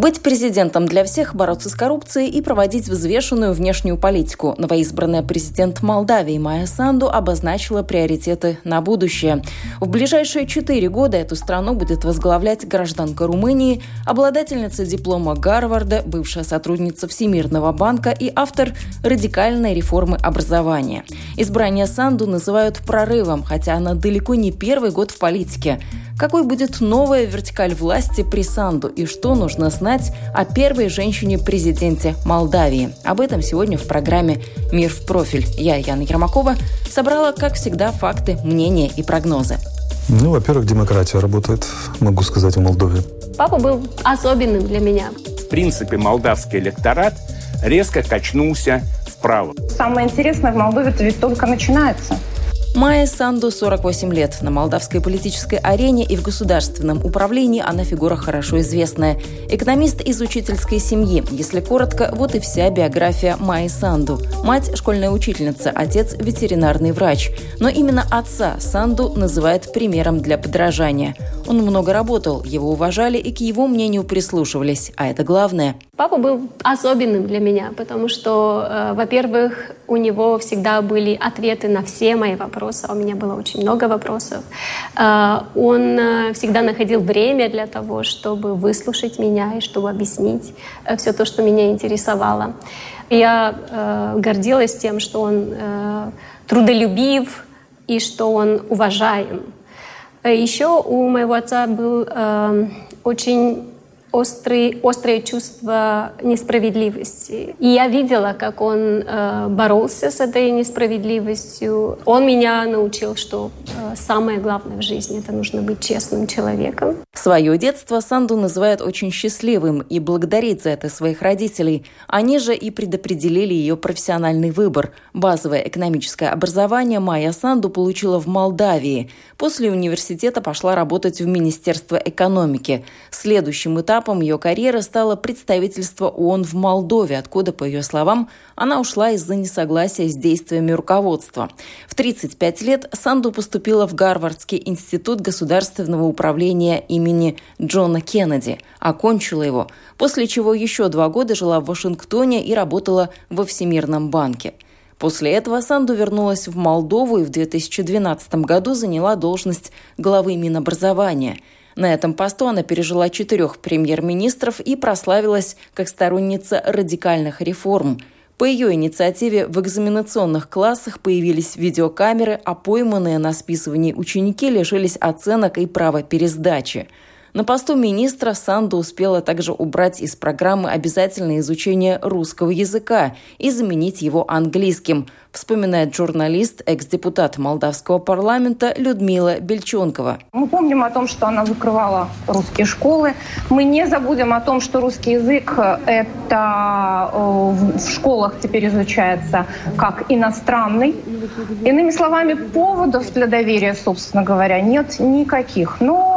Быть президентом для всех, бороться с коррупцией и проводить взвешенную внешнюю политику. Новоизбранная президент Молдавии Майя Санду обозначила приоритеты на будущее. В ближайшие четыре года эту страну будет возглавлять гражданка Румынии, обладательница диплома Гарварда, бывшая сотрудница Всемирного банка и автор радикальной реформы образования. Избрание Санду называют прорывом, хотя она далеко не первый год в политике. Какой будет новая вертикаль власти при Санду и что нужно знать о первой женщине-президенте Молдавии? Об этом сегодня в программе «Мир в профиль». Я, Яна Ермакова, собрала, как всегда, факты, мнения и прогнозы. Ну, во-первых, демократия работает, могу сказать, в Молдове. Папа был особенным для меня. В принципе, молдавский электорат резко качнулся вправо. Самое интересное в Молдове это ведь только начинается. Майя Санду 48 лет. На молдавской политической арене и в государственном управлении она фигура хорошо известная. Экономист из учительской семьи. Если коротко, вот и вся биография Майи Санду. Мать – школьная учительница, отец – ветеринарный врач. Но именно отца Санду называет примером для подражания. Он много работал, его уважали и к его мнению прислушивались. А это главное. Папа был особенным для меня, потому что, э, во-первых, у него всегда были ответы на все мои вопросы. А у меня было очень много вопросов. Э, он э, всегда находил время для того, чтобы выслушать меня и чтобы объяснить все то, что меня интересовало. Я гордилась тем, что он трудолюбив и что он уважаем. Еще у моего отца был очень острый, острое чувство несправедливости. И я видела, как он э, боролся с этой несправедливостью. Он меня научил, что э, самое главное в жизни — это нужно быть честным человеком. Свое детство Санду называет очень счастливым и благодарит за это своих родителей. Они же и предопределили ее профессиональный выбор. Базовое экономическое образование Майя Санду получила в Молдавии. После университета пошла работать в Министерство экономики. Следующим этапом ее карьеры стало представительство ООН в Молдове, откуда, по ее словам, она ушла из-за несогласия с действиями руководства. В 35 лет Санду поступила в Гарвардский институт государственного управления имени Джона Кеннеди, окончила его, после чего еще два года жила в Вашингтоне и работала во Всемирном банке. После этого Санду вернулась в Молдову и в 2012 году заняла должность главы Минобразования – на этом посту она пережила четырех премьер-министров и прославилась как сторонница радикальных реформ. По ее инициативе в экзаменационных классах появились видеокамеры, а пойманные на списывании ученики лишились оценок и права пересдачи. На посту министра Санду успела также убрать из программы обязательное изучение русского языка и заменить его английским, вспоминает журналист, экс-депутат молдавского парламента Людмила Бельчонкова. Мы помним о том, что она закрывала русские школы. Мы не забудем о том, что русский язык это в школах теперь изучается как иностранный. Иными словами, поводов для доверия, собственно говоря, нет никаких. Но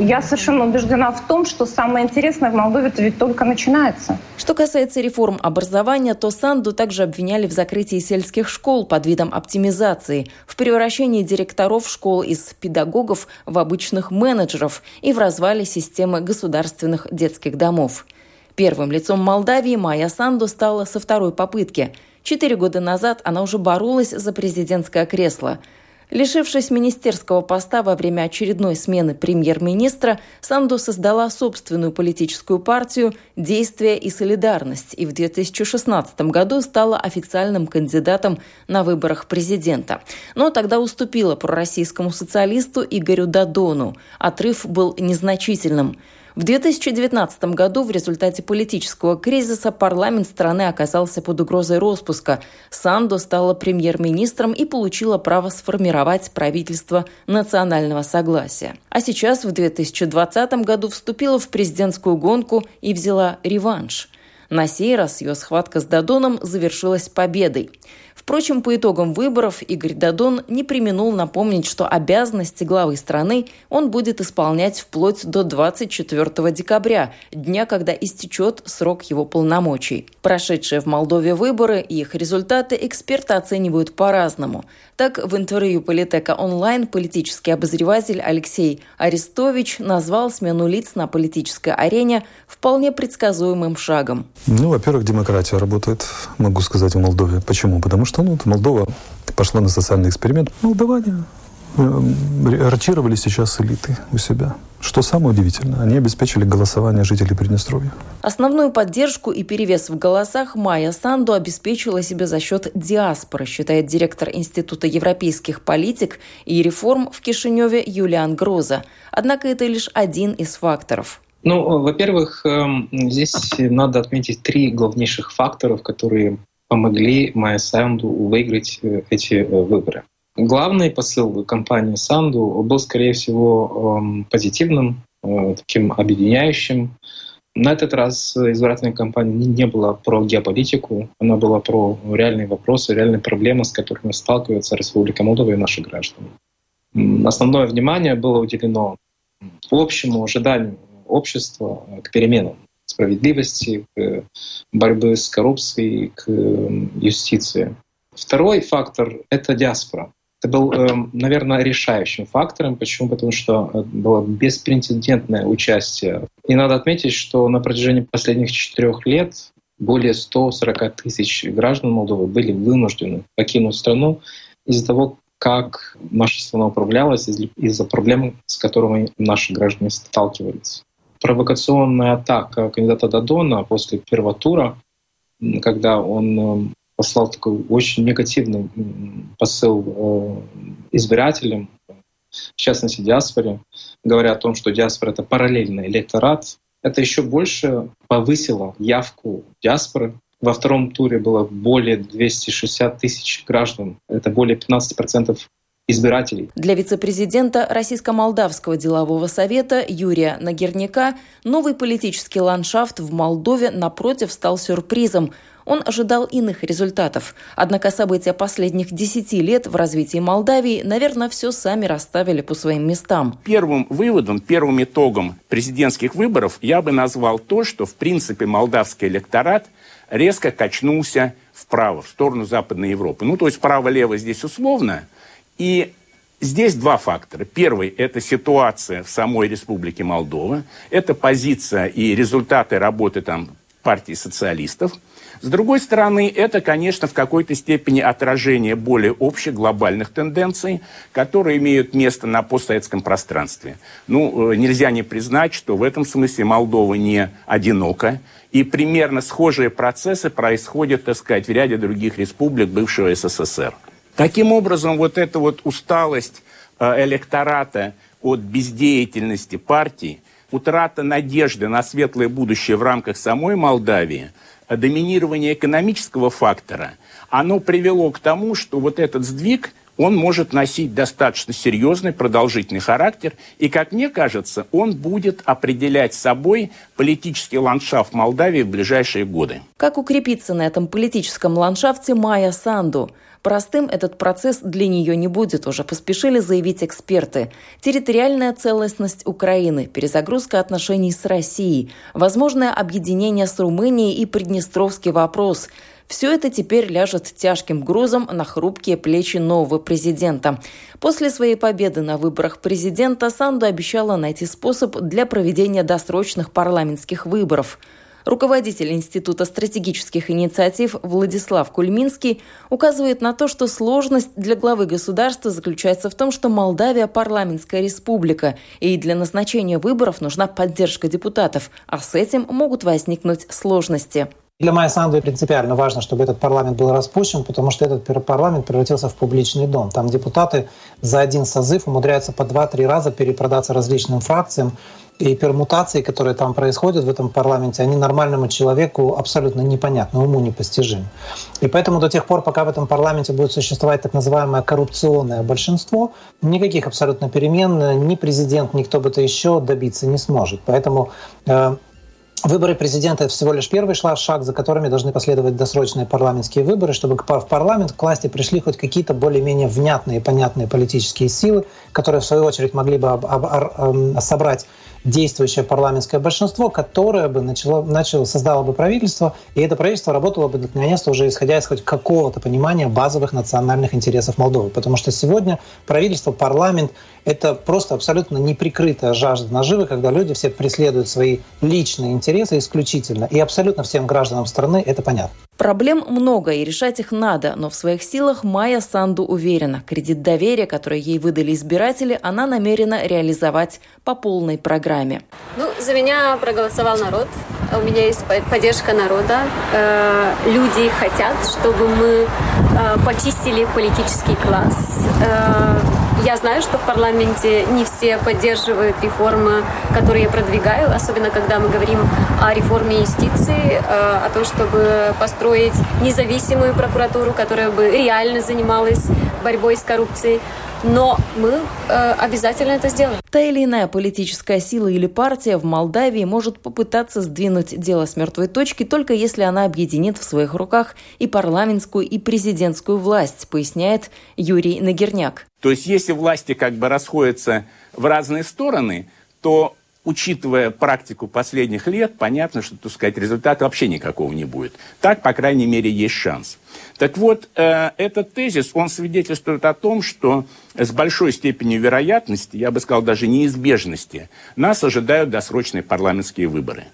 я совершенно убеждена в том, что самое интересное в Молдове это ведь только начинается. Что касается реформ образования, то Санду также обвиняли в закрытии сельских школ под видом оптимизации, в превращении директоров школ из педагогов в обычных менеджеров и в развале системы государственных детских домов. Первым лицом Молдавии Майя Санду стала со второй попытки. Четыре года назад она уже боролась за президентское кресло – Лишившись министерского поста во время очередной смены премьер-министра, Санду создала собственную политическую партию «Действие и солидарность» и в 2016 году стала официальным кандидатом на выборах президента. Но тогда уступила пророссийскому социалисту Игорю Дадону. Отрыв был незначительным. В 2019 году в результате политического кризиса парламент страны оказался под угрозой распуска. Санду стала премьер-министром и получила право сформировать правительство национального согласия. А сейчас, в 2020 году, вступила в президентскую гонку и взяла реванш. На сей раз ее схватка с Дадоном завершилась победой. Впрочем, по итогам выборов Игорь Дадон не применул напомнить, что обязанности главы страны он будет исполнять вплоть до 24 декабря, дня, когда истечет срок его полномочий. Прошедшие в Молдове выборы и их результаты эксперты оценивают по-разному. Так, в интервью Политека онлайн политический обозреватель Алексей Арестович назвал смену лиц на политической арене вполне предсказуемым шагом. Ну, во-первых, демократия работает, могу сказать, в Молдове. Почему? Потому что ну, Молдова пошла на социальный эксперимент. Молдаване э, ротировали сейчас элиты у себя. Что самое удивительное, они обеспечили голосование жителей Приднестровья. Основную поддержку и перевес в голосах Майя Санду обеспечила себе за счет диаспоры, считает директор Института европейских политик и реформ в Кишиневе Юлиан Гроза. Однако это лишь один из факторов. Ну, во-первых, эм, здесь надо отметить три главнейших факторов, которые помогли Майя Санду выиграть э, эти э, выборы. Главный посыл кампании Санду был, скорее всего, эм, позитивным, э, таким объединяющим. На этот раз избирательная кампания не была про геополитику, она была про реальные вопросы, реальные проблемы, с которыми сталкивается Республика Молдова и наши граждане. Основное внимание было уделено общему ожиданию общества к переменам справедливости, к борьбе с коррупцией, к юстиции. Второй фактор — это диаспора. Это был, эм, наверное, решающим фактором. Почему? Потому что э, было беспрецедентное участие. И надо отметить, что на протяжении последних четырех лет более 140 тысяч граждан Молдовы были вынуждены покинуть страну из-за того, как наша страна управлялась, из-за проблем, с которыми наши граждане сталкивались провокационная атака кандидата Дадона после первого тура, когда он э, послал такой очень негативный посыл э, избирателям, в частности диаспоре, говоря о том, что диаспора — это параллельный электорат, это еще больше повысило явку диаспоры. Во втором туре было более 260 тысяч граждан. Это более 15% избирателей. Для вице-президента Российско-Молдавского делового совета Юрия Нагерняка новый политический ландшафт в Молдове, напротив, стал сюрпризом. Он ожидал иных результатов. Однако события последних десяти лет в развитии Молдавии, наверное, все сами расставили по своим местам. Первым выводом, первым итогом президентских выборов я бы назвал то, что, в принципе, молдавский электорат резко качнулся вправо, в сторону Западной Европы. Ну, то есть право-лево здесь условно – и здесь два фактора. Первый – это ситуация в самой Республике Молдова. Это позиция и результаты работы там партии социалистов. С другой стороны, это, конечно, в какой-то степени отражение более общих глобальных тенденций, которые имеют место на постсоветском пространстве. Ну, э, нельзя не признать, что в этом смысле Молдова не одинока, и примерно схожие процессы происходят, так сказать, в ряде других республик бывшего СССР. Таким образом, вот эта вот усталость э, электората от бездеятельности партии, утрата надежды на светлое будущее в рамках самой Молдавии, э, доминирование экономического фактора, оно привело к тому, что вот этот сдвиг, он может носить достаточно серьезный, продолжительный характер, и, как мне кажется, он будет определять собой политический ландшафт Молдавии в ближайшие годы. Как укрепиться на этом политическом ландшафте Майя Санду – Простым этот процесс для нее не будет, уже поспешили заявить эксперты. Территориальная целостность Украины, перезагрузка отношений с Россией, возможное объединение с Румынией и Приднестровский вопрос – все это теперь ляжет тяжким грузом на хрупкие плечи нового президента. После своей победы на выборах президента Санду обещала найти способ для проведения досрочных парламентских выборов – Руководитель Института стратегических инициатив Владислав Кульминский указывает на то, что сложность для главы государства заключается в том, что Молдавия – парламентская республика, и для назначения выборов нужна поддержка депутатов, а с этим могут возникнуть сложности. Для Майя Санду принципиально важно, чтобы этот парламент был распущен, потому что этот парламент превратился в публичный дом. Там депутаты за один созыв умудряются по два-три раза перепродаться различным фракциям. И пермутации, которые там происходят в этом парламенте, они нормальному человеку абсолютно непонятны, уму непостижимы. И поэтому до тех пор, пока в этом парламенте будет существовать так называемое коррупционное большинство, никаких абсолютно перемен ни президент, ни кто бы то еще добиться не сможет. Поэтому э, Выборы президента — это всего лишь первый шаг, за которыми должны последовать досрочные парламентские выборы, чтобы в парламент, к власти пришли хоть какие-то более-менее внятные, понятные политические силы, которые, в свою очередь, могли бы эм, собрать действующее парламентское большинство, которое бы начало, начало, создало бы правительство, и это правительство работало бы наконец-то уже исходя из хоть какого-то понимания базовых национальных интересов Молдовы. Потому что сегодня правительство, парламент — это просто абсолютно неприкрытая жажда наживы, когда люди все преследуют свои личные интересы исключительно. И абсолютно всем гражданам страны это понятно. Проблем много, и решать их надо, но в своих силах Майя Санду уверена. Кредит доверия, который ей выдали избиратели, она намерена реализовать по полной программе. Ну, за меня проголосовал народ. У меня есть поддержка народа. Э, люди хотят, чтобы мы э, почистили политический класс э, я знаю, что в парламенте не все поддерживают реформы, которые я продвигаю, особенно когда мы говорим о реформе юстиции, э, о том, чтобы построить независимую прокуратуру, которая бы реально занималась борьбой с коррупцией но мы э, обязательно это сделаем. Та или иная политическая сила или партия в Молдавии может попытаться сдвинуть дело с мертвой точки только если она объединит в своих руках и парламентскую, и президентскую власть, поясняет Юрий Нагерняк. То есть если власти как бы расходятся в разные стороны, то учитывая практику последних лет, понятно, что, так сказать, результата вообще никакого не будет. Так, по крайней мере, есть шанс. Так вот, э, этот тезис, он свидетельствует о том, что с большой степенью вероятности, я бы сказал, даже неизбежности, нас ожидают досрочные парламентские выборы.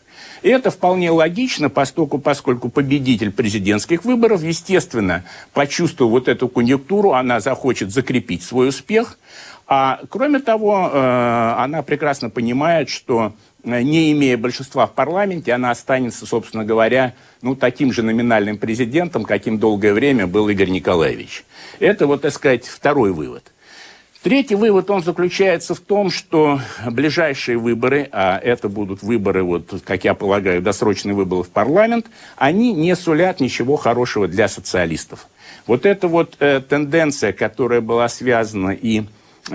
И это вполне логично, поскольку, поскольку победитель президентских выборов, естественно, почувствовав вот эту конъюнктуру, она захочет закрепить свой успех – а кроме того, э, она прекрасно понимает, что э, не имея большинства в парламенте, она останется, собственно говоря, ну, таким же номинальным президентом, каким долгое время был Игорь Николаевич. Это, вот, так сказать, второй вывод. Третий вывод, он заключается в том, что ближайшие выборы, а это будут выборы, вот, как я полагаю, досрочные выборы в парламент, они не сулят ничего хорошего для социалистов. Вот эта вот э, тенденция, которая была связана и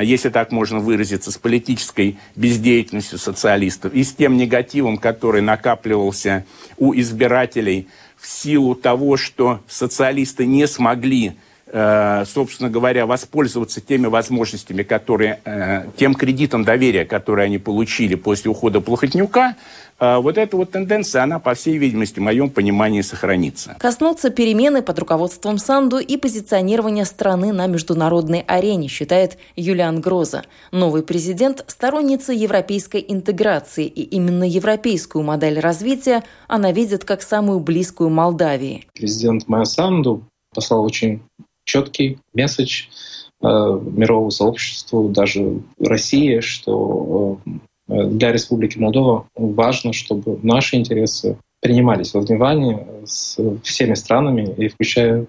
если так можно выразиться, с политической бездеятельностью социалистов и с тем негативом, который накапливался у избирателей в силу того, что социалисты не смогли Э, собственно говоря, воспользоваться теми возможностями, которые, э, тем кредитом доверия, который они получили после ухода Плохотнюка, вот эта вот тенденция, она, по всей видимости, в моем понимании, сохранится. Коснутся перемены под руководством Санду и позиционирования страны на международной арене, считает Юлиан Гроза. Новый президент – сторонница европейской интеграции, и именно европейскую модель развития она видит как самую близкую Молдавии. Президент Майя Санду послал очень четкий месседж э, мировому сообществу, даже России, что э, для Республики Молдова важно, чтобы наши интересы принимались во внимание с всеми странами, и включая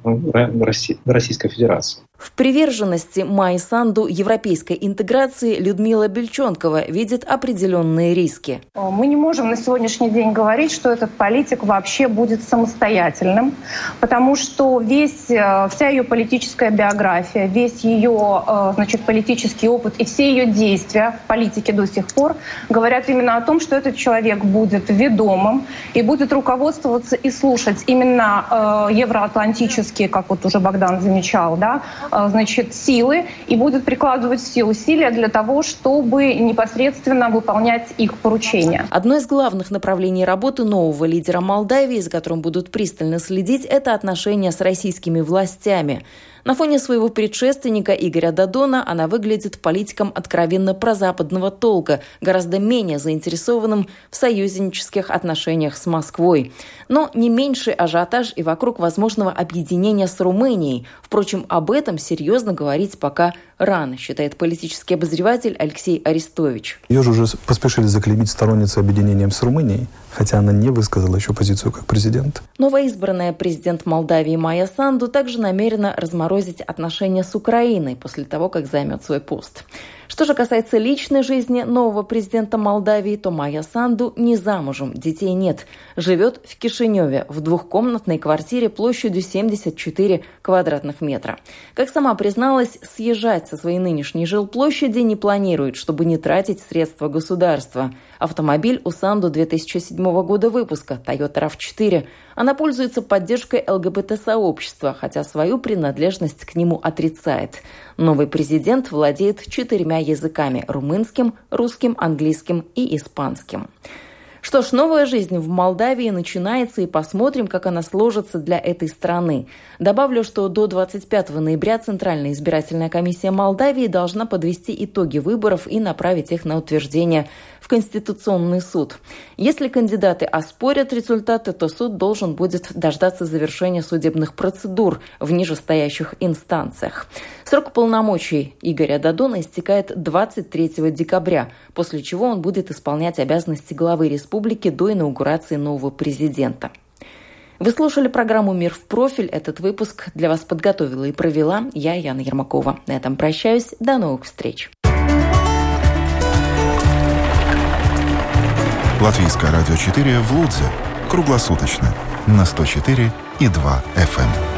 Российскую Федерацию. В приверженности Майи Санду европейской интеграции Людмила Бельчонкова видит определенные риски. Мы не можем на сегодняшний день говорить, что этот политик вообще будет самостоятельным, потому что весь, э, вся ее политическая биография, весь ее э, значит, политический опыт и все ее действия в политике до сих пор говорят именно о том, что этот человек будет ведомым и будет руководствоваться и слушать именно э, евроатлантические, как вот уже Богдан замечал, да, значит, силы и будет прикладывать все усилия для того, чтобы непосредственно выполнять их поручения. Одно из главных направлений работы нового лидера Молдавии, за которым будут пристально следить, это отношения с российскими властями. На фоне своего предшественника Игоря Дадона она выглядит политиком откровенно прозападного толка, гораздо менее заинтересованным в союзнических отношениях с Москвой. Но не меньший ажиотаж и вокруг возможного объединения с Румынией. Впрочем, об этом серьезно говорить пока рано, считает политический обозреватель Алексей Арестович. Ее же уже поспешили заклеймить сторонницей объединением с Румынией, хотя она не высказала еще позицию как президент. Новоизбранная президент Молдавии Майя Санду также намерена разморозить отношения с Украиной после того, как займет свой пост. Что же касается личной жизни нового президента Молдавии, то Майя Санду не замужем, детей нет. Живет в Кишиневе в двухкомнатной квартире площадью 74 квадратных метра. Как сама призналась, съезжать со своей нынешней жилплощади не планирует, чтобы не тратить средства государства. Автомобиль у Санду 2007 года выпуска Toyota RAV4. Она пользуется поддержкой ЛГБТ-сообщества, хотя свою принадлежность к нему отрицает. Новый президент владеет четырьмя языками – румынским, русским, английским и испанским. Что ж, новая жизнь в Молдавии начинается, и посмотрим, как она сложится для этой страны. Добавлю, что до 25 ноября Центральная избирательная комиссия Молдавии должна подвести итоги выборов и направить их на утверждение в Конституционный суд. Если кандидаты оспорят результаты, то суд должен будет дождаться завершения судебных процедур в нижестоящих инстанциях. Срок полномочий Игоря Дадона истекает 23 декабря, после чего он будет исполнять обязанности главы республики до инаугурации нового президента. Вы слушали программу «Мир в профиль». Этот выпуск для вас подготовила и провела я, Яна Ермакова. На этом прощаюсь. До новых встреч. Латвийское радио 4 в Лудзе. Круглосуточно. На 104 и 2 FM.